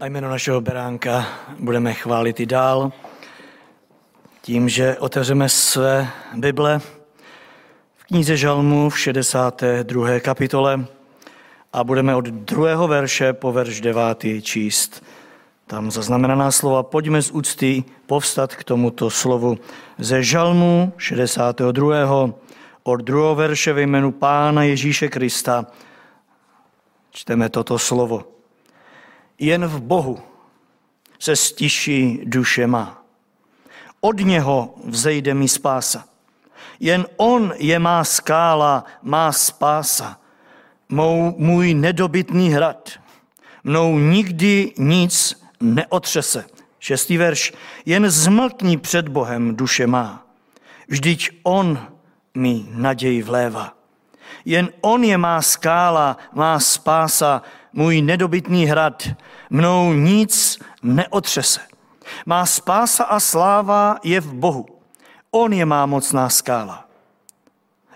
A jméno našeho beránka budeme chválit i dál tím, že otevřeme své Bible v knize Žalmu v 62. kapitole a budeme od druhého verše po verš devátý číst. Tam zaznamenaná slova, pojďme z úcty povstat k tomuto slovu. Ze Žalmu 62. od druhého verše ve jménu Pána Ježíše Krista čteme toto slovo. Jen v Bohu se stiší duše má. Od něho vzejde mi spása. Jen on je má skála, má spása. Mou, můj nedobytný hrad. Mnou nikdy nic neotřese. Šestý verš. Jen zmlkní před Bohem duše má. Vždyť on mi naději vlévá. Jen on je má skála, má spása, můj nedobytný hrad, mnou nic neotřese. Má spása a sláva je v Bohu. On je má mocná skála.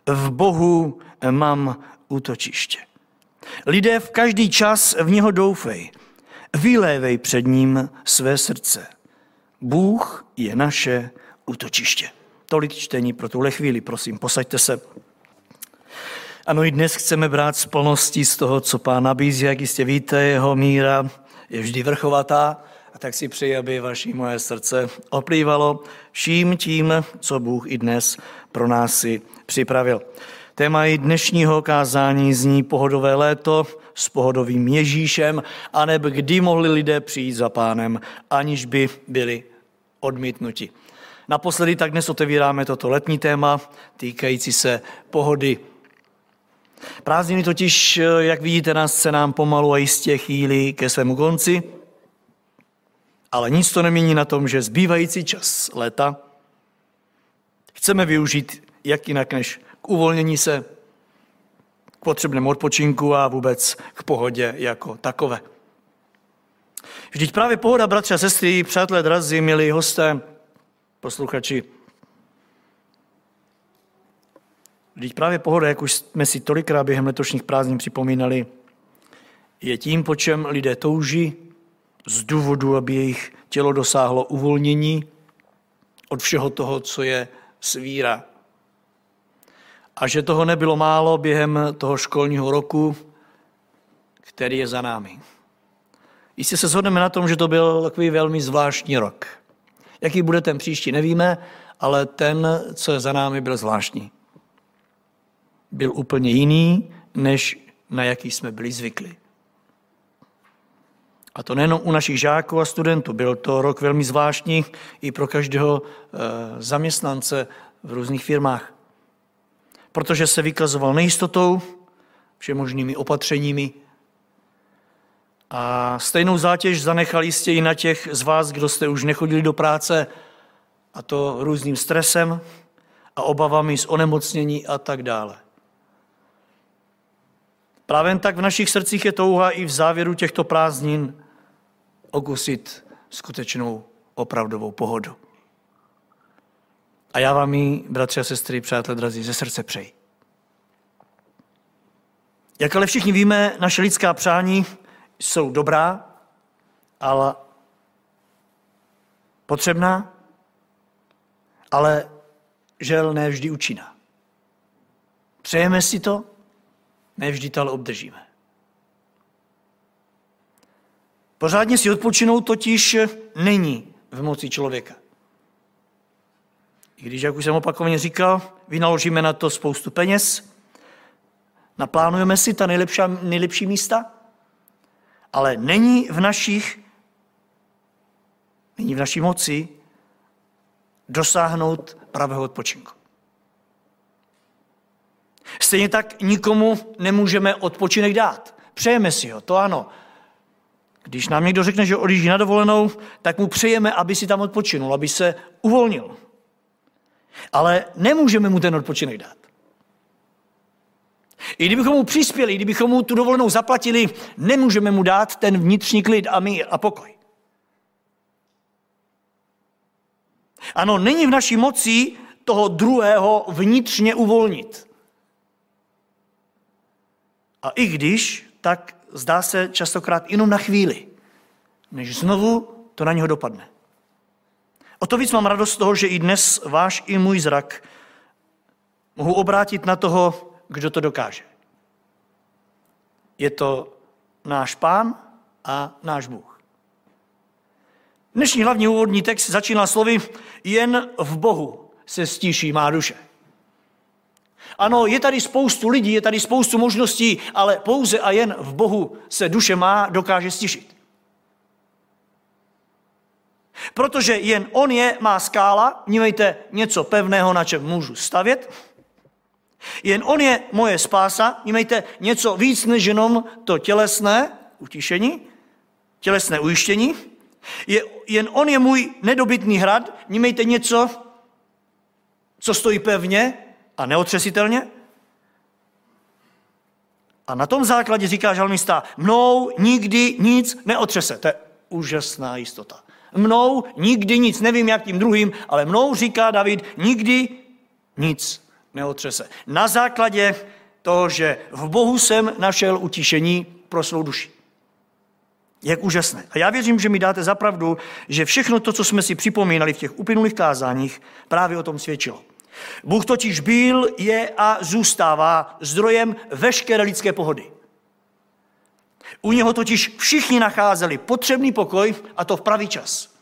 V Bohu mám útočiště. Lidé v každý čas v něho doufej. Vylévej před ním své srdce. Bůh je naše útočiště. Tolik čtení pro tuhle chvíli, prosím, posaďte se. Ano, i dnes chceme brát z plností z toho, co pán nabízí, jak jistě víte, jeho míra je vždy vrchovatá, a tak si přeji, aby vaší moje srdce oplývalo vším tím, co Bůh i dnes pro nás si připravil. Téma i dnešního kázání zní pohodové léto s pohodovým Ježíšem, aneb kdy mohli lidé přijít za pánem, aniž by byli odmítnuti. Naposledy tak dnes otevíráme toto letní téma týkající se pohody Prázdniny totiž, jak vidíte na scénám, pomalu a jistě chýlí ke svému konci, ale nic to nemění na tom, že zbývající čas léta chceme využít jak jinak než k uvolnění se, k potřebnému odpočinku a vůbec k pohodě jako takové. Vždyť právě pohoda, bratři a sestry, přátelé drazí, milí hosté, posluchači, Vždyť právě pohoda, jak už jsme si tolikrát během letošních prázdnin připomínali, je tím, po čem lidé touží z důvodu, aby jejich tělo dosáhlo uvolnění od všeho toho, co je svíra. A že toho nebylo málo během toho školního roku, který je za námi. Jistě se shodneme na tom, že to byl takový velmi zvláštní rok. Jaký bude ten příští, nevíme, ale ten, co je za námi, byl zvláštní byl úplně jiný, než na jaký jsme byli zvyklí. A to nejenom u našich žáků a studentů. Byl to rok velmi zvláštní i pro každého eh, zaměstnance v různých firmách. Protože se vykazoval nejistotou, všemožnými opatřeními. A stejnou zátěž zanechal jistě i na těch z vás, kdo jste už nechodili do práce, a to různým stresem a obavami z onemocnění a tak dále. Právě tak v našich srdcích je touha i v závěru těchto prázdnin okusit skutečnou opravdovou pohodu. A já vám ji, bratři a sestry, přátelé drazí, ze srdce přeji. Jak ale všichni víme, naše lidská přání jsou dobrá, ale potřebná, ale žel ne vždy účinná. Přejeme si to, Nevždy to ale obdržíme. Pořádně si odpočinout totiž není v moci člověka. I když, jak už jsem opakovaně říkal, vynaložíme na to spoustu peněz, naplánujeme si ta nejlepší, nejlepší místa, ale není v našich, není v naší moci dosáhnout pravého odpočinku. Stejně tak nikomu nemůžeme odpočinek dát. Přejeme si ho, to ano. Když nám někdo řekne, že odjíždí na dovolenou, tak mu přejeme, aby si tam odpočinul, aby se uvolnil. Ale nemůžeme mu ten odpočinek dát. I kdybychom mu přispěli, kdybychom mu tu dovolenou zaplatili, nemůžeme mu dát ten vnitřní klid a mír a pokoj. Ano, není v naší moci toho druhého vnitřně uvolnit. A i když, tak zdá se častokrát jenom na chvíli. než znovu to na něho dopadne. O to víc mám radost z toho, že i dnes váš i můj zrak mohu obrátit na toho, kdo to dokáže. Je to náš pán a náš Bůh. Dnešní hlavní úvodní text začíná slovy jen v Bohu se stíší má duše. Ano, je tady spoustu lidí, je tady spoustu možností, ale pouze a jen v Bohu se duše má dokáže stišit. Protože jen On je má skála, vnímejte něco pevného, na čem můžu stavět. Jen On je moje spása, vnímejte něco víc než jenom to tělesné utišení, tělesné ujištění. Je, jen On je můj nedobytný hrad, vnímejte něco, co stojí pevně a neotřesitelně. A na tom základě říká žalmista, mnou nikdy nic neotřese. To je úžasná jistota. Mnou nikdy nic, nevím jak tím druhým, ale mnou říká David, nikdy nic neotřese. Na základě toho, že v Bohu jsem našel utišení pro svou duši. Jak úžasné. A já věřím, že mi dáte zapravdu, že všechno to, co jsme si připomínali v těch uplynulých kázáních, právě o tom svědčilo. Bůh totiž byl, je a zůstává zdrojem veškeré lidské pohody. U něho totiž všichni nacházeli potřebný pokoj a to v pravý čas.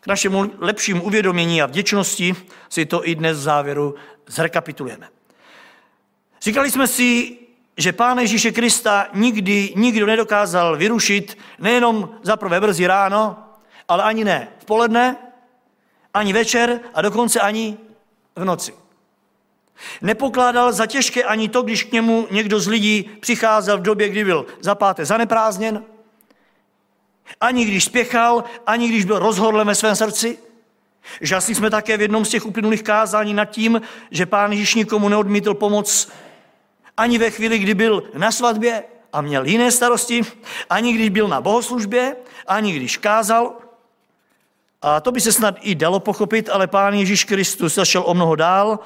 K našemu lepšímu uvědomění a vděčnosti si to i dnes v závěru zrekapitulujeme. Říkali jsme si, že Pána Ježíše Krista nikdy nikdo nedokázal vyrušit nejenom za prvé brzy ráno, ale ani ne v poledne, ani večer a dokonce ani v noci. Nepokládal za těžké ani to, když k němu někdo z lidí přicházel v době, kdy byl za páté zaneprázdněn, ani když spěchal, ani když byl rozhodlen ve svém srdci. Žasli jsme také v jednom z těch uplynulých kázání nad tím, že pán Ježíš nikomu neodmítl pomoc ani ve chvíli, kdy byl na svatbě a měl jiné starosti, ani když byl na bohoslužbě, ani když kázal. A to by se snad i dalo pochopit, ale pán Ježíš Kristus zašel o mnoho dál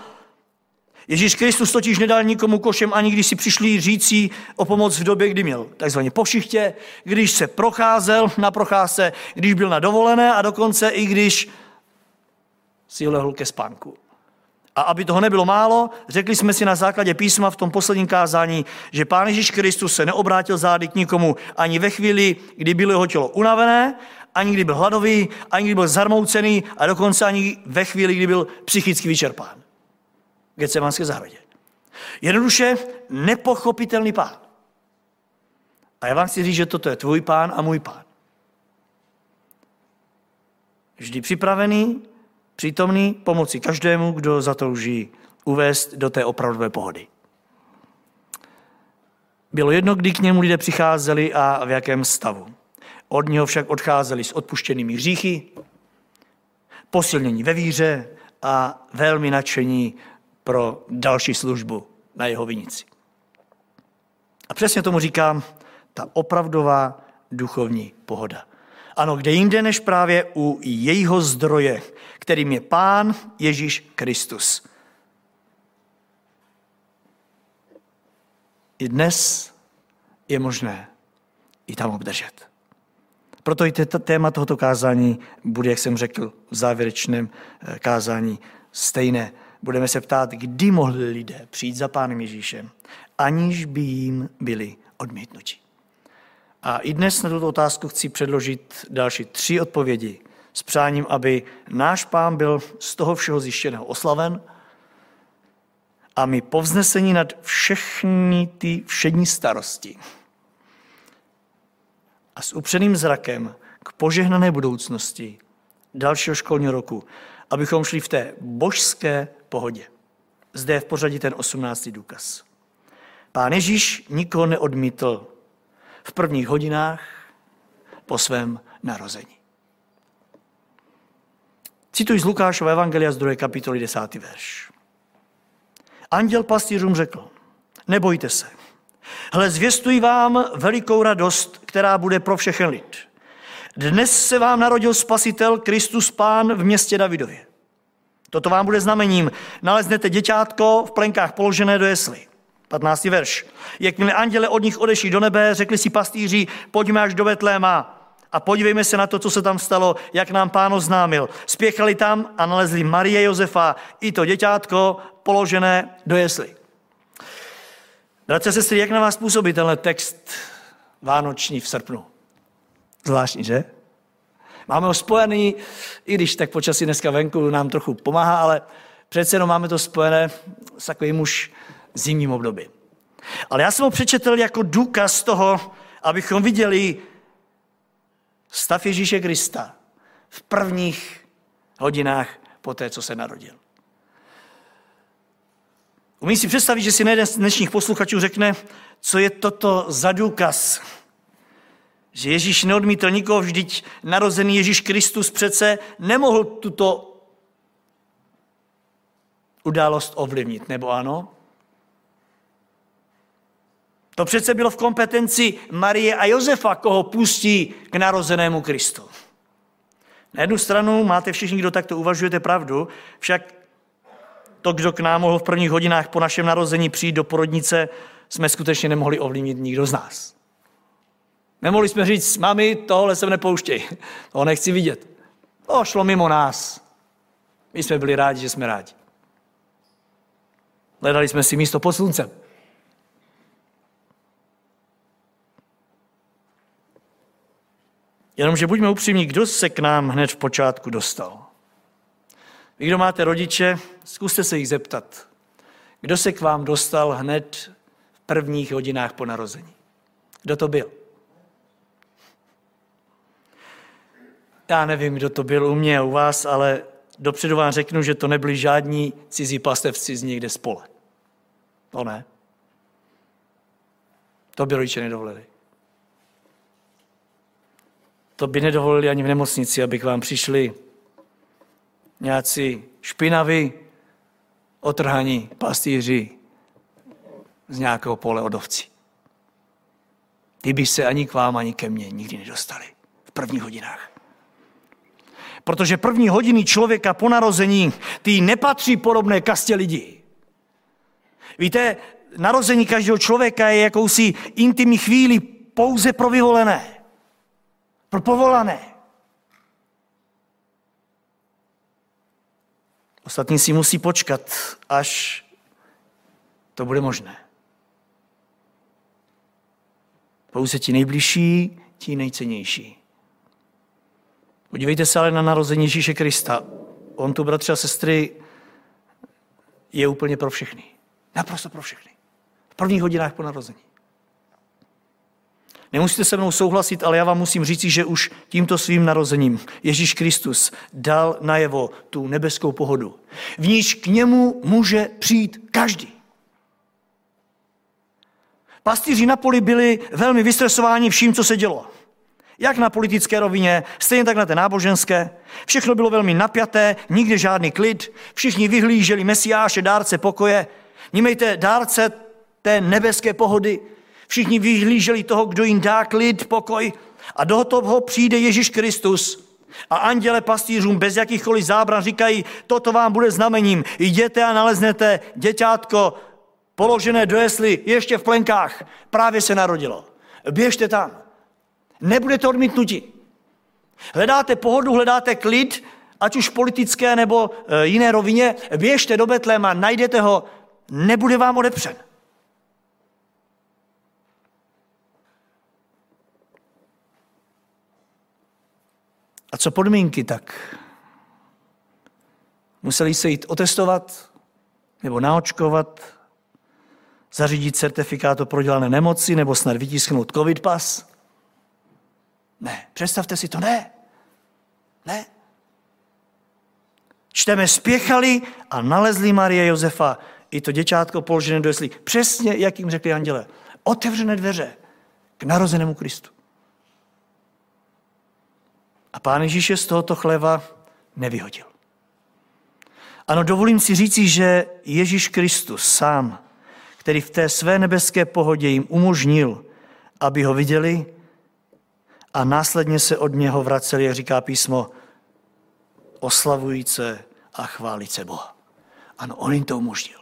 Ježíš Kristus totiž nedal nikomu košem, ani když si přišli řící o pomoc v době, kdy měl takzvaně pošichtě, když se procházel na procházce, když byl na dovolené a dokonce i když si lehl ke spánku. A aby toho nebylo málo, řekli jsme si na základě písma v tom posledním kázání, že Pán Ježíš Kristus se neobrátil zády k nikomu ani ve chvíli, kdy bylo jeho tělo unavené, ani kdy byl hladový, ani kdy byl zarmoucený a dokonce ani ve chvíli, kdy byl psychicky vyčerpán. Getsemanské zahradě. Jednoduše nepochopitelný pán. A já vám chci říct, že toto je tvůj pán a můj pán. Vždy připravený, přítomný, pomoci každému, kdo zatouží uvést do té opravdové pohody. Bylo jedno, kdy k němu lidé přicházeli a v jakém stavu. Od něho však odcházeli s odpuštěnými hříchy, posilnění ve víře a velmi nadšení pro další službu na jeho vinici. A přesně tomu říkám ta opravdová duchovní pohoda. Ano, kde jinde než právě u jejího zdroje, kterým je Pán Ježíš Kristus. I dnes je možné i tam obdržet. Proto i téma tohoto kázání bude, jak jsem řekl v závěrečném eh, kázání, stejné budeme se ptát, kdy mohli lidé přijít za Pánem Ježíšem, aniž by jim byli odmítnuti. A i dnes na tuto otázku chci předložit další tři odpovědi s přáním, aby náš pán byl z toho všeho zjištěného oslaven a my povznesení nad všechny ty všední starosti a s upřeným zrakem k požehnané budoucnosti dalšího školního roku, abychom šli v té božské pohodě. Zde je v pořadí ten 18. důkaz. Pán Ježíš nikoho neodmítl v prvních hodinách po svém narození. Cituji z Lukášova Evangelia z 2. kapitoly 10. verš. Anděl pastýřům řekl, nebojte se, hle zvěstuji vám velikou radost, která bude pro všechen lid. Dnes se vám narodil spasitel Kristus Pán v městě Davidově. Toto vám bude znamením. Naleznete děťátko v plenkách položené do jesly. 15. verš. Jakmile anděle od nich odešli do nebe, řekli si pastýři, pojďme až do Betléma a podívejme se na to, co se tam stalo, jak nám pán oznámil. Spěchali tam a nalezli Marie Josefa i to děťátko položené do jesli. Bratře sestry, jak na vás působí tenhle text vánoční v srpnu? Zvláštní, že? Máme ho spojený, i když tak počasí dneska venku nám trochu pomáhá, ale přece jenom máme to spojené s takovým už zimním období. Ale já jsem ho přečetl jako důkaz toho, abychom viděli stav Ježíše Krista v prvních hodinách po té, co se narodil. Umím si představit, že si jeden z dnešních posluchačů řekne, co je toto za důkaz, že Ježíš neodmítl nikoho, vždyť narozený Ježíš Kristus přece nemohl tuto událost ovlivnit, nebo ano? To přece bylo v kompetenci Marie a Josefa, koho pustí k narozenému Kristu. Na jednu stranu máte všichni, kdo takto uvažujete pravdu, však to, kdo k nám mohl v prvních hodinách po našem narození přijít do porodnice, jsme skutečně nemohli ovlivnit nikdo z nás. Nemohli jsme říct, mami, tohle se nepouštěj, toho nechci vidět. To šlo mimo nás. My jsme byli rádi, že jsme rádi. Hledali jsme si místo pod sluncem. Jenomže buďme upřímní, kdo se k nám hned v počátku dostal? Vy, kdo máte rodiče, zkuste se jich zeptat. Kdo se k vám dostal hned v prvních hodinách po narození? Kdo to byl? Já nevím, kdo to byl u mě a u vás, ale dopředu vám řeknu, že to nebyli žádní cizí pastevci z někde z pole. To ne. To by rodiče nedovolili. To by nedovolili ani v nemocnici, abych vám přišli nějací špinaví, otrhaní pastýři z nějakého pole odovcí. Ty by se ani k vám, ani ke mně nikdy nedostali v prvních hodinách. Protože první hodiny člověka po narození, ty nepatří podobné kastě lidí. Víte, narození každého člověka je jakousi intimní chvíli pouze pro vyvolené pro povolané. Ostatní si musí počkat, až to bude možné. Pouze ti nejbližší, ti nejcennější. Podívejte se ale na narození Ježíše Krista. On tu, bratři a sestry, je úplně pro všechny. Naprosto pro všechny. V prvních hodinách po narození. Nemusíte se mnou souhlasit, ale já vám musím říct, že už tímto svým narozením Ježíš Kristus dal najevo tu nebeskou pohodu. V níž k němu může přijít každý. Pastýři na poli byli velmi vystresováni vším, co se dělo. Jak na politické rovině, stejně tak na té náboženské. Všechno bylo velmi napjaté, nikde žádný klid, všichni vyhlíželi Mesiáše, dárce pokoje. Nímejte dárce té nebeské pohody, Všichni vyhlíželi toho, kdo jim dá klid, pokoj a do toho přijde Ježíš Kristus. A anděle pastýřům bez jakýchkoliv zábran říkají, toto vám bude znamením. Jděte a naleznete děťátko položené do jesly, ještě v plenkách. Právě se narodilo. Běžte tam. Nebudete odmítnutí. Hledáte pohodu, hledáte klid, ať už politické nebo e, jiné rovině, běžte do Betléma, najdete ho, nebude vám odepřen. A co podmínky tak? Museli se jít otestovat nebo naočkovat, zařídit certifikát o prodělané nemoci nebo snad vytisknout covid pas? Ne, představte si to, ne. Ne. Čteme, spěchali a nalezli Marie Josefa i to děčátko položené do jeslí. Přesně, jak jim řekli anděle. Otevřené dveře k narozenému Kristu. A pán Ježíš je z tohoto chleva nevyhodil. Ano, dovolím si říci, že Ježíš Kristus sám, který v té své nebeské pohodě jim umožnil, aby ho viděli a následně se od něho vraceli, jak říká písmo, oslavujíce a chválice Boha. Ano, on jim to umožnil.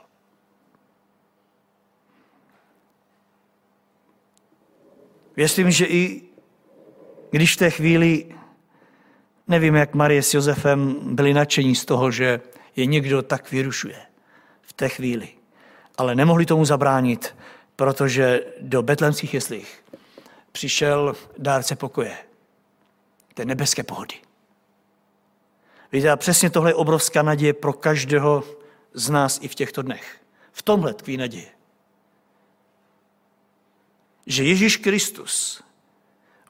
Věřím, že i když v té chvíli, nevím, jak Marie s Josefem byli nadšení z toho, že je někdo tak vyrušuje v té chvíli. Ale nemohli tomu zabránit, protože do betlemských jeslích přišel dárce pokoje, té nebeské pohody. Víte, a přesně tohle je obrovská naděje pro každého z nás i v těchto dnech. V tomhle tkví naděje. Že Ježíš Kristus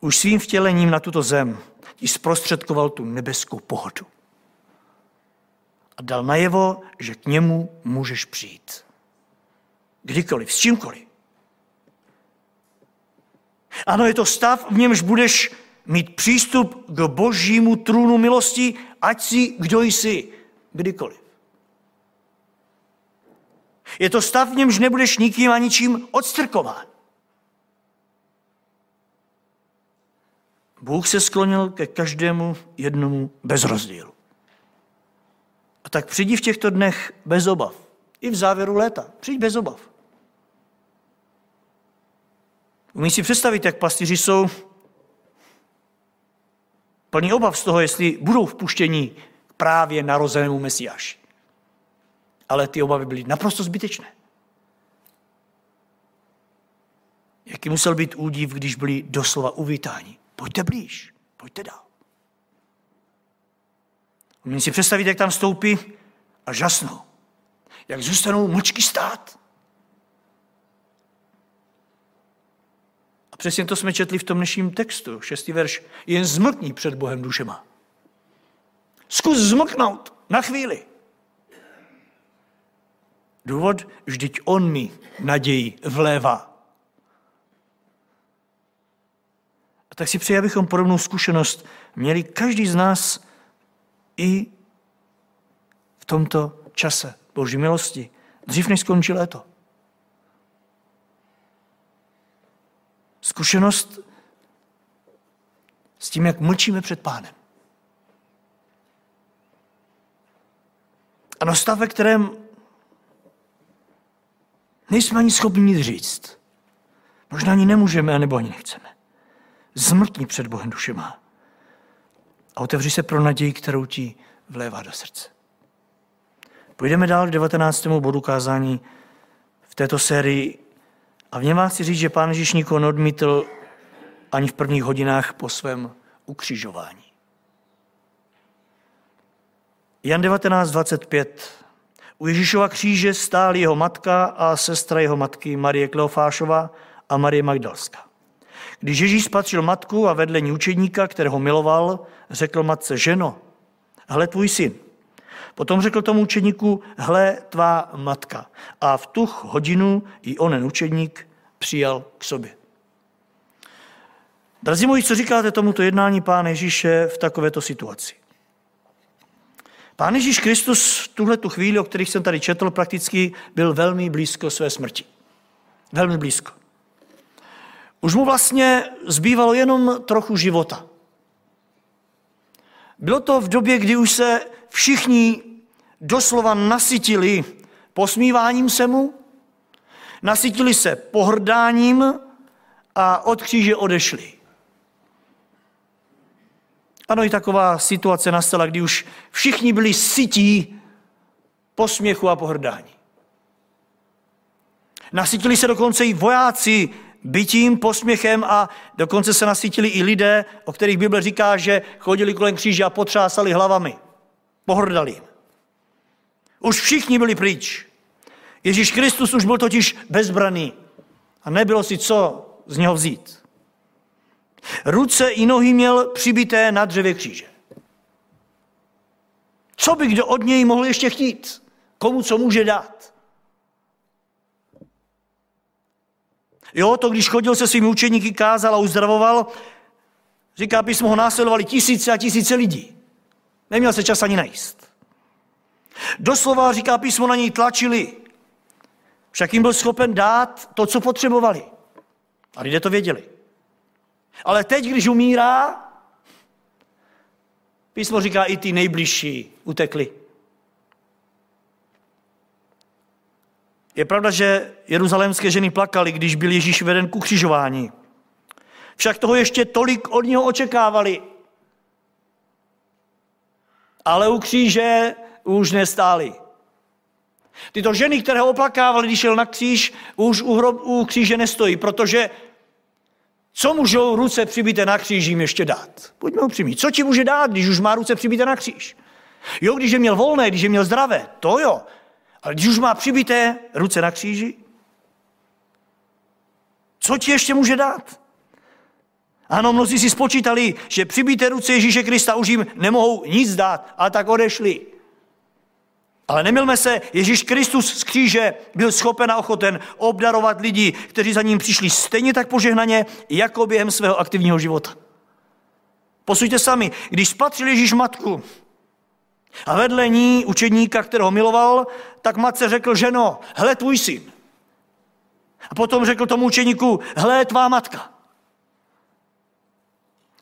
už svým vtělením na tuto zem ti zprostředkoval tu nebeskou pohodu. A dal najevo, že k němu můžeš přijít. Kdykoliv, s čímkoliv. Ano, je to stav, v němž budeš mít přístup k božímu trůnu milosti, ať si kdo jsi, kdykoliv. Je to stav, v němž nebudeš nikým a ničím odstrkován. Bůh se sklonil ke každému jednomu bez rozdílu. A tak přijdi v těchto dnech bez obav. I v závěru léta. Přijď bez obav. Umí si představit, jak pastýři jsou plní obav z toho, jestli budou vpuštění k právě narozenému Mesiáši. Ale ty obavy byly naprosto zbytečné. Jaký musel být údiv, když byli doslova uvítáni. Pojďte blíž, pojďte dál. Umím si představit, jak tam stoupí a žasnou. Jak zůstanou mlčky stát. A přesně to jsme četli v tom dnešním textu, šestý verš. Jen zmlkní před Bohem dušema. Zkus zmlknout na chvíli. Důvod, vždyť on mi naději vlévá. A tak si přeji, abychom podobnou zkušenost měli každý z nás i v tomto čase Boží milosti, dřív než skončí léto. Zkušenost s tím, jak mlčíme před pánem. A na stav, ve kterém nejsme ani schopni nic říct. Možná ani nemůžeme, nebo ani nechceme. Zmrtní před Bohem duše má. A otevři se pro naději, kterou ti vlévá do srdce. Půjdeme dál k 19. bodu kázání v této sérii a v něm vám chci říct, že pán Ježíš nikoho neodmítl ani v prvních hodinách po svém ukřižování. Jan 19.25. U Ježíšova kříže stál jeho matka a sestra jeho matky Marie Kleofášova a Marie Magdalská. Když Ježíš spatřil matku a vedle ní učedníka, kterého miloval, řekl matce, ženo, hle tvůj syn. Potom řekl tomu učedníku, hle tvá matka. A v tu hodinu i onen učedník přijal k sobě. Drazí moji, co říkáte tomuto jednání Pána Ježíše v takovéto situaci? Pán Ježíš Kristus v tuhle tu chvíli, o kterých jsem tady četl, prakticky byl velmi blízko své smrti. Velmi blízko. Už mu vlastně zbývalo jenom trochu života. Bylo to v době, kdy už se všichni doslova nasytili posmíváním se mu, nasytili se pohrdáním a od kříže odešli. Ano, i taková situace nastala, kdy už všichni byli sytí posměchu a pohrdání. Nasytili se dokonce i vojáci bytím, posměchem a dokonce se nasytili i lidé, o kterých Bible říká, že chodili kolem kříže a potřásali hlavami. Pohrdali. Už všichni byli pryč. Ježíš Kristus už byl totiž bezbraný a nebylo si co z něho vzít. Ruce i nohy měl přibité na dřevě kříže. Co by kdo od něj mohl ještě chtít? Komu co může dát? Jo, to když chodil se svými učeníky, kázal a uzdravoval, říká, jsme ho následovali tisíce a tisíce lidí. Neměl se čas ani najíst. Doslova, říká písmo, na něj tlačili. Však jim byl schopen dát to, co potřebovali. A lidé to věděli. Ale teď, když umírá, písmo říká, i ty nejbližší utekli. Je pravda, že jeruzalémské ženy plakaly, když byl Ježíš veden k ukřižování. Však toho ještě tolik od něho očekávali. Ale u kříže už nestáli. Tyto ženy, které ho oplakávali, když šel na kříž, už u, hrob, u kříže nestojí, protože co můžou ruce přibité na kříž jim ještě dát? Pojďme upřímní. Co ti může dát, když už má ruce přibité na kříž? Jo, když je měl volné, když je měl zdravé, to jo. Ale když už má přibité ruce na kříži, co ti ještě může dát? Ano, mnozí si spočítali, že přibité ruce Ježíše Krista už jim nemohou nic dát, a tak odešli. Ale nemilme se, Ježíš Kristus z kříže byl schopen a ochoten obdarovat lidi, kteří za ním přišli stejně tak požehnaně, jako během svého aktivního života. Posuďte sami, když spatřil Ježíš matku a vedle ní učedníka, kterého miloval, tak matce řekl, ženo, hle tvůj syn. A potom řekl tomu učeníku, hle tvá matka.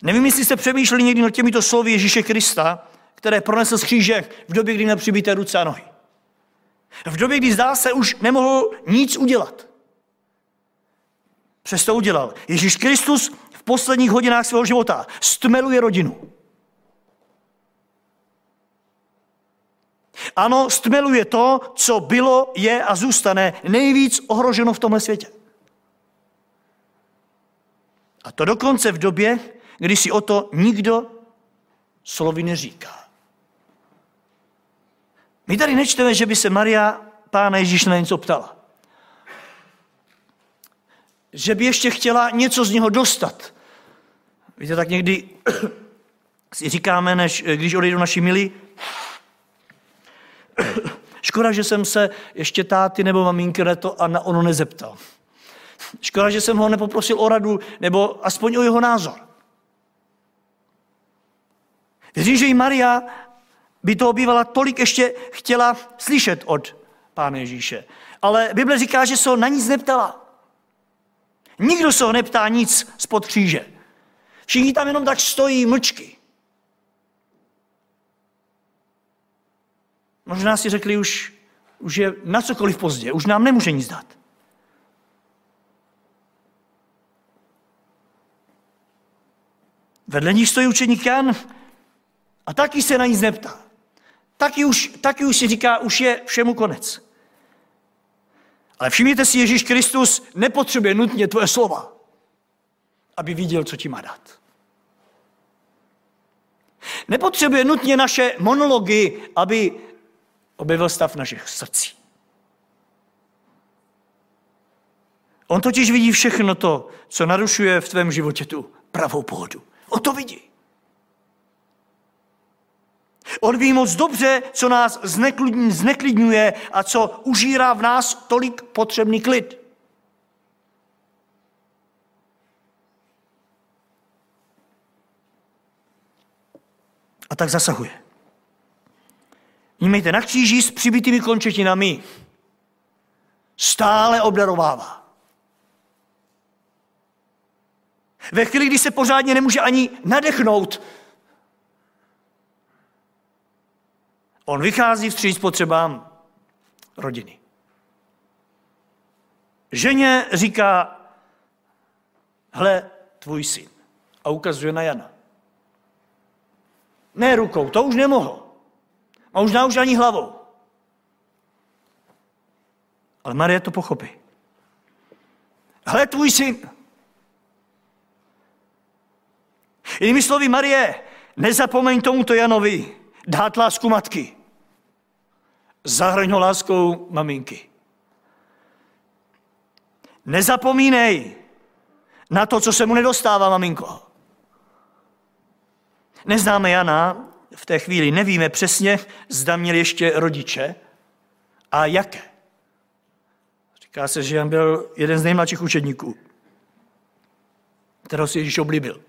Nevím, jestli jste přemýšleli někdy nad těmito slovy Ježíše Krista, které pronesl z kříže v době, kdy měl přibité ruce a nohy. V době, kdy zdá se, už nemohl nic udělat. Přesto udělal. Ježíš Kristus v posledních hodinách svého života stmeluje rodinu. Ano, stmeluje to, co bylo, je a zůstane nejvíc ohroženo v tomhle světě. A to dokonce v době, kdy si o to nikdo slovy neříká. My tady nečteme, že by se Maria Pána Ježíš na něco ptala. Že by ještě chtěla něco z něho dostat. Víte, tak někdy si říkáme, než když odejdou naši milí, škoda, že jsem se ještě táty nebo maminky na to a na ono nezeptal. Škoda, že jsem ho nepoprosil o radu, nebo aspoň o jeho názor. Věřím, že i Maria by toho bývala tolik ještě chtěla slyšet od Pána Ježíše. Ale Bible říká, že se ho na nic neptala. Nikdo se ho neptá nic spod kříže. Všichni tam jenom tak stojí mlčky. Možná si řekli už, už je na cokoliv pozdě, už nám nemůže nic dát. Vedle nich stojí učeník Jan a taky se na nic neptá taky už, taky už si říká, už je všemu konec. Ale všimněte si, Ježíš Kristus nepotřebuje nutně tvoje slova, aby viděl, co ti má dát. Nepotřebuje nutně naše monology, aby objevil stav našich srdcí. On totiž vidí všechno to, co narušuje v tvém životě tu pravou pohodu. On to vidí. On ví moc dobře, co nás zneklidňuje a co užírá v nás tolik potřebný klid. A tak zasahuje. Vnímejte, na kříži s přibitými končetinami stále obdarovává. Ve chvíli, kdy se pořádně nemůže ani nadechnout, On vychází vstříc potřebám rodiny. Ženě říká, hle, tvůj syn. A ukazuje na Jana. Ne rukou, to už nemohl. A už už ani hlavou. Ale Marie to pochopí. Hle, tvůj syn. Jinými slovy, Marie, nezapomeň tomuto Janovi dát lásku matky. Zahrň ho láskou maminky. Nezapomínej na to, co se mu nedostává, maminko. Neznáme Jana v té chvíli, nevíme přesně, zda měl ještě rodiče a jaké. Říká se, že Jan byl jeden z nejmladších učedníků, kterého si Ježíš oblíbil.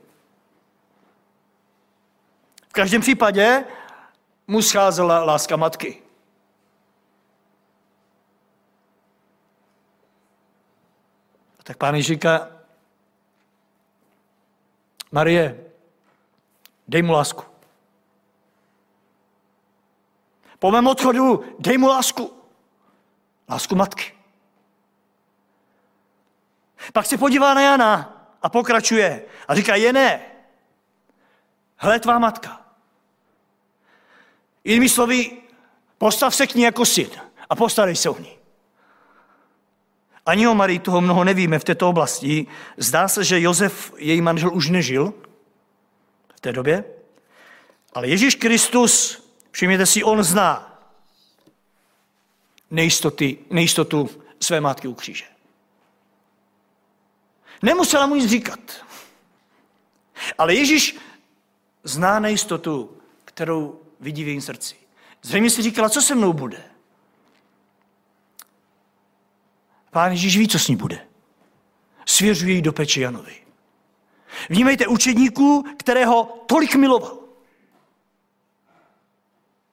V každém případě mu scházela láska matky. A tak pán říká, Marie, dej mu lásku. Po mém odchodu dej mu lásku. Lásku matky. Pak se podívá na Jana a pokračuje a říká, je ne. Hle tvá matka. Jinými slovy, postav se k ní jako syn a postarej se o ní. Ani o Marii toho mnoho nevíme v této oblasti. Zdá se, že Josef, její manžel, už nežil v té době. Ale Ježíš Kristus, všimněte si, on zná nejistoty, nejistotu své matky u kříže. Nemusela mu nic říkat. Ale Ježíš zná nejistotu, kterou vidí v jejím srdci. Zřejmě si říkala, co se mnou bude. Pán Ježíš ví, co s ní bude. Svěřuje ji do peče Janovi. Vnímejte učedníků, kterého tolik miloval.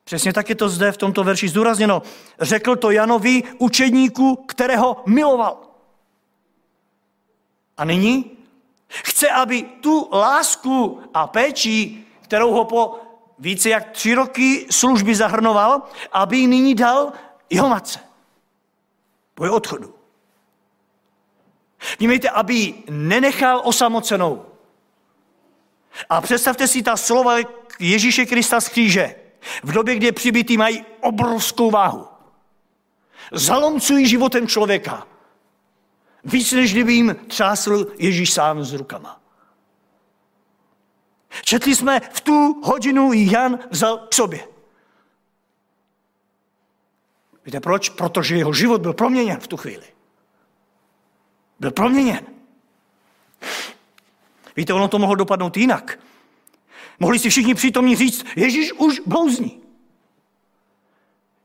Přesně tak je to zde v tomto verši zdůrazněno. Řekl to Janovi, učedníku, kterého miloval. A nyní chce, aby tu lásku a péči, kterou ho po více jak tři roky služby zahrnoval, aby ji nyní dal jeho matce. Po jeho odchodu. Vnímejte, aby ji nenechal osamocenou. A představte si ta slova Ježíše Krista z kříže. V době, kdy přibitý mají obrovskou váhu. Zalomcují životem člověka. Víc, než kdyby jim třásl Ježíš sám s rukama. Četli jsme, v tu hodinu Jan vzal k sobě. Víte proč? Protože jeho život byl proměněn v tu chvíli. Byl proměněn. Víte, ono to mohlo dopadnout jinak. Mohli si všichni přítomní říct, Ježíš už blouzní.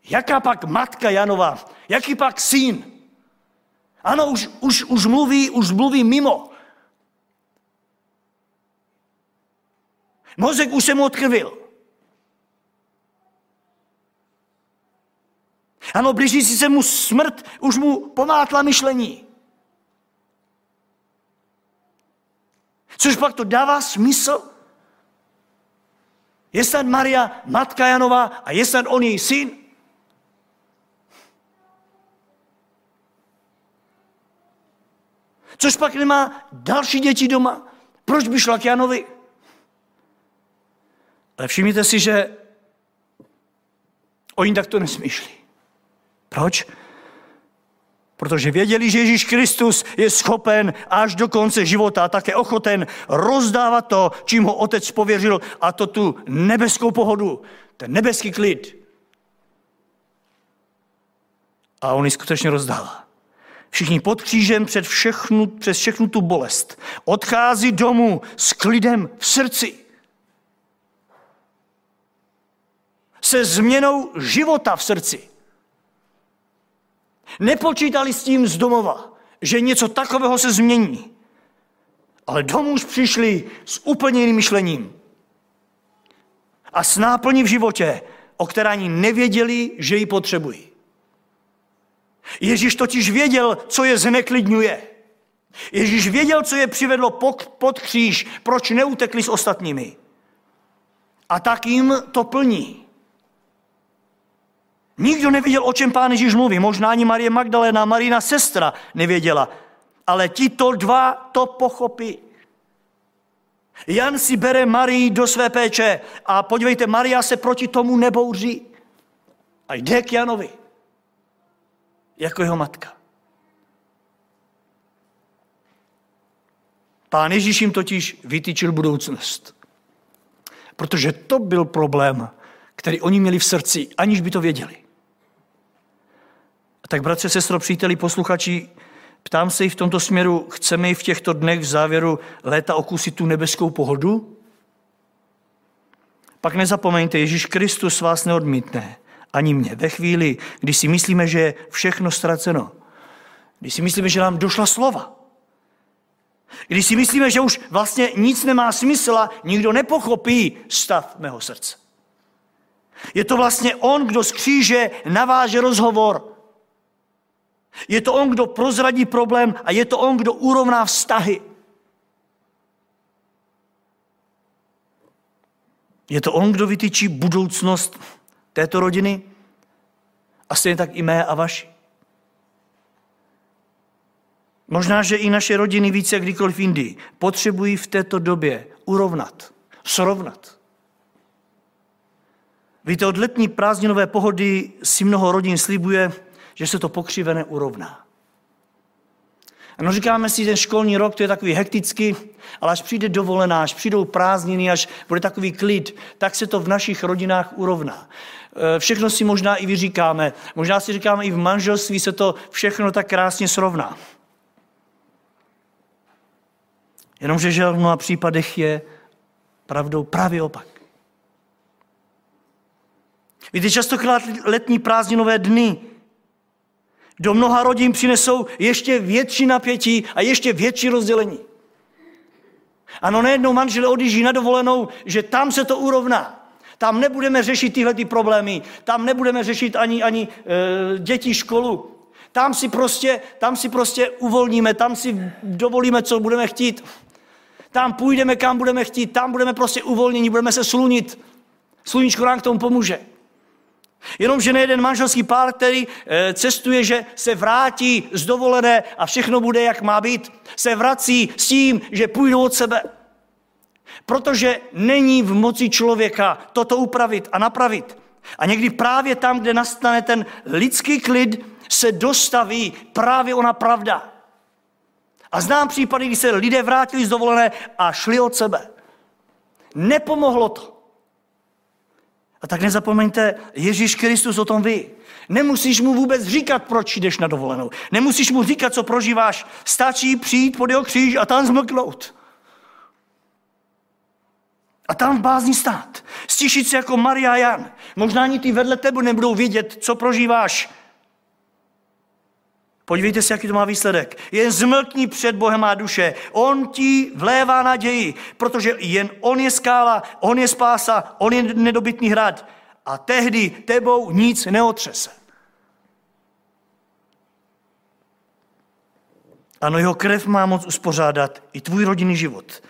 Jaká pak matka Janova, jaký pak syn? Ano, už, už, už, mluví, už mluví mimo. Mozek už se mu odkrvil. Ano, blíží si se mu smrt, už mu pomátla myšlení. Což pak to dává smysl? Je snad Maria matka Janova a je snad on její syn? Což pak nemá další děti doma? Proč by šla k Janovi? Ale všimněte si, že oni takto nesmýšlí. Proč? Protože věděli, že Ježíš Kristus je schopen až do konce života a také ochoten rozdávat to, čím ho otec pověřil, a to tu nebeskou pohodu, ten nebeský klid. A on ji skutečně rozdal. Všichni pod křížem před všechnu, přes všechnu tu bolest odchází domů s klidem v srdci. Se změnou života v srdci. Nepočítali s tím z domova, že něco takového se změní. Ale domů už přišli s úplně jiným myšlením. A s náplní v životě, o které ani nevěděli, že ji potřebují. Ježíš totiž věděl, co je zneklidňuje. Ježíš věděl, co je přivedlo pod kříž, proč neutekli s ostatními. A tak jim to plní. Nikdo nevěděl, o čem pán Ježíš mluví. Možná ani Marie Magdalena, Marina sestra nevěděla. Ale tito dva to pochopí. Jan si bere Marii do své péče a podívejte, Maria se proti tomu nebouří. A jde k Janovi. Jako jeho matka. Pán Ježíš jim totiž vytýčil budoucnost. Protože to byl problém, který oni měli v srdci, aniž by to věděli. Tak bratře, sestro, příteli, posluchači, ptám se i v tomto směru, chceme i v těchto dnech v závěru léta okusit tu nebeskou pohodu? Pak nezapomeňte, Ježíš Kristus vás neodmítne, ani mě, ve chvíli, kdy si myslíme, že je všechno ztraceno. Když si myslíme, že nám došla slova. Když si myslíme, že už vlastně nic nemá smysl a nikdo nepochopí stav mého srdce. Je to vlastně on, kdo z kříže naváže rozhovor je to on, kdo prozradí problém a je to on, kdo urovná vztahy. Je to on, kdo vytyčí budoucnost této rodiny a stejně tak i mé a vaši. Možná, že i naše rodiny více jak kdykoliv jindy potřebují v této době urovnat, srovnat. Víte, od letní prázdninové pohody si mnoho rodin slibuje, že se to pokřivené urovná. No říkáme si, ten školní rok, to je takový hektický, ale až přijde dovolená, až přijdou prázdniny, až bude takový klid, tak se to v našich rodinách urovná. E, všechno si možná i vyříkáme, možná si říkáme i v manželství se to všechno tak krásně srovná. Jenomže že v mnoha případech je pravdou právě opak. Víte, častokrát letní prázdninové dny do mnoha rodin přinesou ještě větší napětí a ještě větší rozdělení. Ano, nejednou manželé odjíždí na dovolenou, že tam se to urovná. Tam nebudeme řešit tyhle ty problémy, tam nebudeme řešit ani, ani e, děti školu. Tam si, prostě, tam si prostě uvolníme, tam si dovolíme, co budeme chtít. Tam půjdeme, kam budeme chtít, tam budeme prostě uvolnění, budeme se slunit. Sluníčko nám k tomu pomůže. Jenomže nejeden manželský pár, který eh, cestuje, že se vrátí z dovolené a všechno bude, jak má být, se vrací s tím, že půjdou od sebe. Protože není v moci člověka toto upravit a napravit. A někdy právě tam, kde nastane ten lidský klid, se dostaví právě ona pravda. A znám případy, kdy se lidé vrátili z dovolené a šli od sebe. Nepomohlo to. A tak nezapomeňte, Ježíš Kristus o tom ví. Nemusíš mu vůbec říkat, proč jdeš na dovolenou. Nemusíš mu říkat, co prožíváš. Stačí přijít pod jeho kříž a tam zmlknout. A tam v bázni stát. Stišit se jako Maria Jan. Možná ani ty vedle tebe nebudou vědět, co prožíváš. Podívejte se, jaký to má výsledek. Jen zmlkni před Bohem má duše. On ti vlévá naději, protože jen On je skála, On je spása, On je nedobytný hrad. A tehdy tebou nic neotřese. Ano, jeho krev má moc uspořádat i tvůj rodinný život.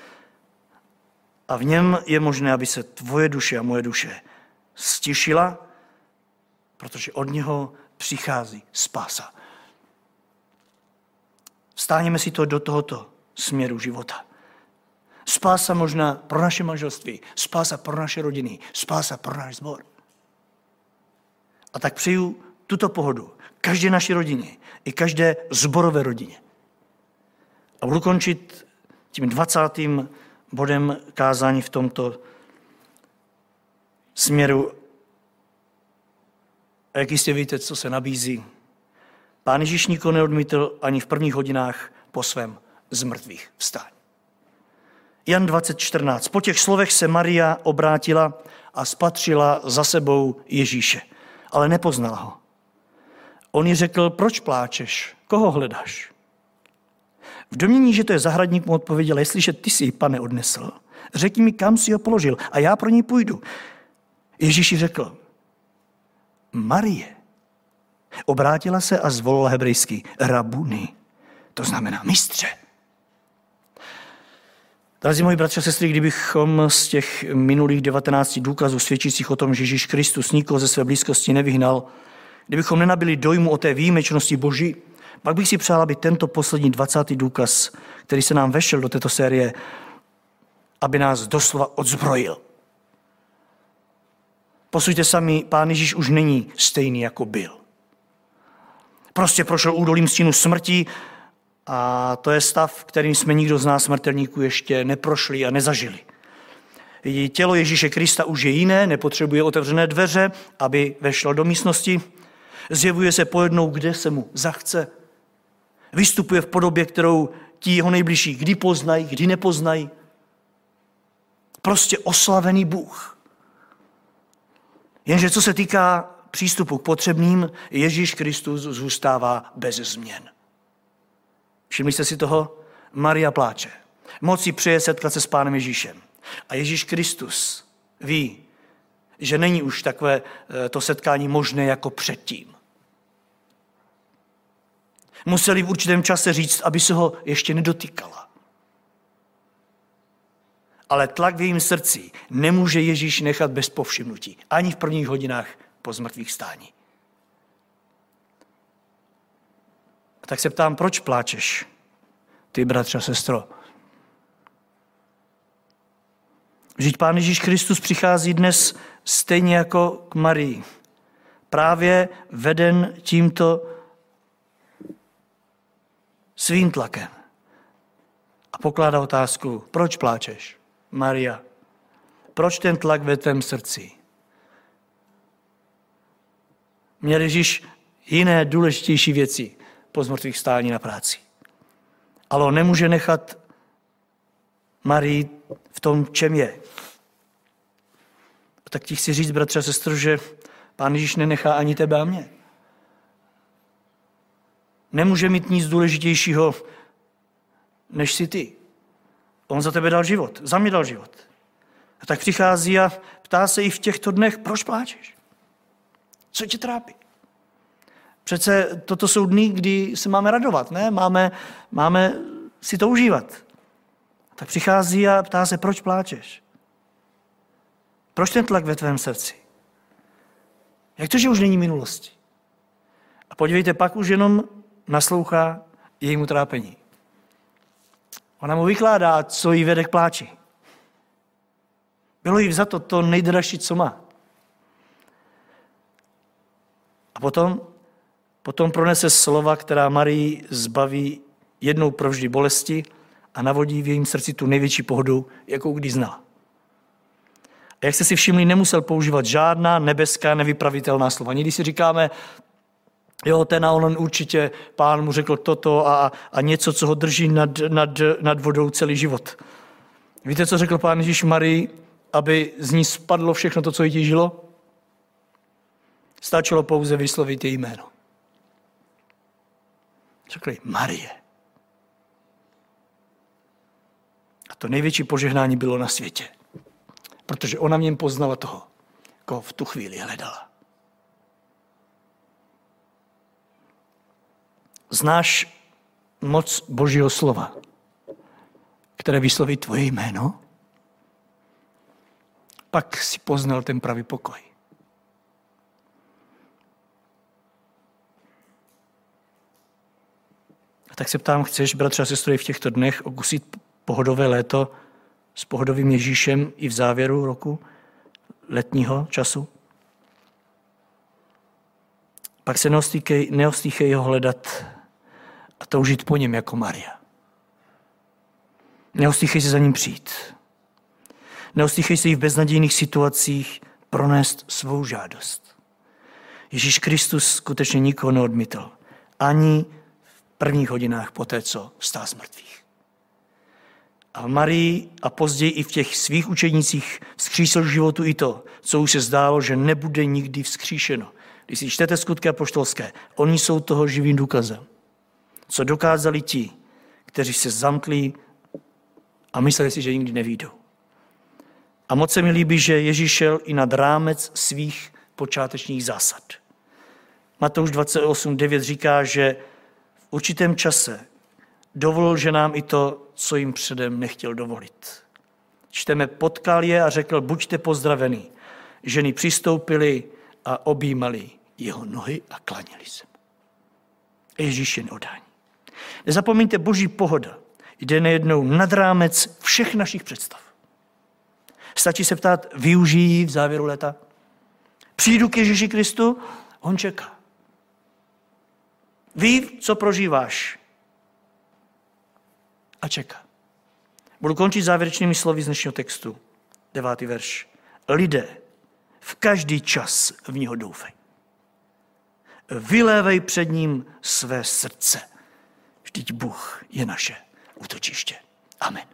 A v něm je možné, aby se tvoje duše a moje duše stišila, protože od něho přichází spása. Stáněme si to do tohoto směru života. Spása možná pro naše manželství, spása pro naše rodiny, spása pro náš sbor. A tak přeju tuto pohodu každé naší rodině i každé zborové rodině. A budu končit tím 20. bodem kázání v tomto směru. A jak jistě víte, co se nabízí, Pán Ježíš nikoho neodmítl ani v prvních hodinách po svém zmrtvých vstání. Jan 20.14. Po těch slovech se Maria obrátila a spatřila za sebou Ježíše, ale nepoznala ho. On jí řekl, proč pláčeš, koho hledáš? V domění, že to je zahradník, mu odpověděl, jestliže ty si pane, odnesl, řekni mi, kam si ho položil a já pro ní půjdu. Ježíš řekl, Marie. Obrátila se a zvolila hebrejský rabuny. To znamená mistře. Drazí moji bratři a sestry, kdybychom z těch minulých 19 důkazů svědčících o tom, že Ježíš Kristus nikoho ze své blízkosti nevyhnal, kdybychom nenabili dojmu o té výjimečnosti Boží, pak bych si přál, aby tento poslední 20. důkaz, který se nám vešel do této série, aby nás doslova odzbrojil. Posuďte sami, pán Ježíš už není stejný, jako byl. Prostě prošel údolím stínu smrti a to je stav, kterým jsme nikdo z nás smrtelníků ještě neprošli a nezažili. Tělo Ježíše Krista už je jiné, nepotřebuje otevřené dveře, aby vešlo do místnosti. Zjevuje se pojednou, kde se mu zachce. Vystupuje v podobě, kterou ti jeho nejbližší kdy poznají, kdy nepoznají. Prostě oslavený Bůh. Jenže co se týká přístupu k potřebným, Ježíš Kristus zůstává bez změn. Všimli jste si toho? Maria pláče. Moc si přeje setkat se s Pánem Ježíšem. A Ježíš Kristus ví, že není už takové eh, to setkání možné jako předtím. Museli v určitém čase říct, aby se ho ještě nedotýkala. Ale tlak v jejím srdci nemůže Ježíš nechat bez povšimnutí. Ani v prvních hodinách po zmrtvých stání. A tak se ptám, proč pláčeš? ty bratře a sestro. Vždyť Pán Ježíš Kristus přichází dnes stejně jako k Marii. Právě veden tímto svým tlakem. A pokládá otázku, proč pláčeš, Maria? Proč ten tlak ve tvém srdci? Měl Ježíš jiné důležitější věci po zmrtvých stání na práci. Ale on nemůže nechat Marii v tom, čem je. Tak ti chci říct, bratře a sestro, že Pán Ježíš nenechá ani tebe a mě. Nemůže mít nic důležitějšího, než si ty. On za tebe dal život, za mě dal život. A tak přichází a ptá se i v těchto dnech, proč pláčeš? Co tě trápí? Přece toto jsou dny, kdy se máme radovat, ne? Máme, máme si to užívat. Tak přichází a ptá se, proč pláčeš? Proč ten tlak ve tvém srdci? Jak to, že už není minulosti? A podívejte, pak už jenom naslouchá jejímu trápení. Ona mu vykládá, co jí vede k pláči. Bylo jí za to to nejdražší, co má. A potom, potom pronese slova, která Marii zbaví jednou provždy bolesti a navodí v jejím srdci tu největší pohodu, jakou kdy znala. A jak jste si všimli, nemusel používat žádná nebeská nevypravitelná slova. Někdy si říkáme, jo, ten a on určitě, pán mu řekl toto a, a něco, co ho drží nad, nad, nad vodou celý život. Víte, co řekl pán Ježíš Marii, aby z ní spadlo všechno to, co jí těžilo? Stačilo pouze vyslovit její jméno. Řekli Marie. A to největší požehnání bylo na světě. Protože ona v něm poznala toho, koho v tu chvíli hledala. Znáš moc Božího slova, které vysloví tvoje jméno? Pak si poznal ten pravý pokoj. A tak se ptám, chceš, bratře a sestry, v těchto dnech okusit pohodové léto s pohodovým Ježíšem i v závěru roku letního času? Pak se neostýchej, neostýchej ho hledat a toužit po něm jako Maria. Neostýchej se za ním přijít. Neostýchej se i v beznadějných situacích pronést svou žádost. Ježíš Kristus skutečně nikoho neodmítl. Ani prvních hodinách poté, co stál z mrtvých. A Marii a později i v těch svých učenicích vzkřísil životu i to, co už se zdálo, že nebude nikdy vzkříšeno. Když si čtete skutky apoštolské, oni jsou toho živým důkazem. Co dokázali ti, kteří se zamkli a mysleli si, že nikdy nevídou. A moc se mi líbí, že Ježíš šel i nad rámec svých počátečních zásad. Matouš 28.9 říká, že určitém čase dovolil že nám i to, co jim předem nechtěl dovolit. Čteme, potkal je a řekl, buďte pozdravený. Ženy přistoupily a objímali jeho nohy a klaněli se mu. Ježíš je neodání. Nezapomeňte, boží pohoda jde nejednou nad rámec všech našich představ. Stačí se ptát, využijí v závěru léta? Přijdu k Ježíši Kristu, on čeká. Ví, co prožíváš a čeká. Budu končit závěrečnými slovy z dnešního textu. Devátý verš. Lidé v každý čas v něho doufej. Vylévej před ním své srdce. Vždyť Bůh je naše útočiště. Amen.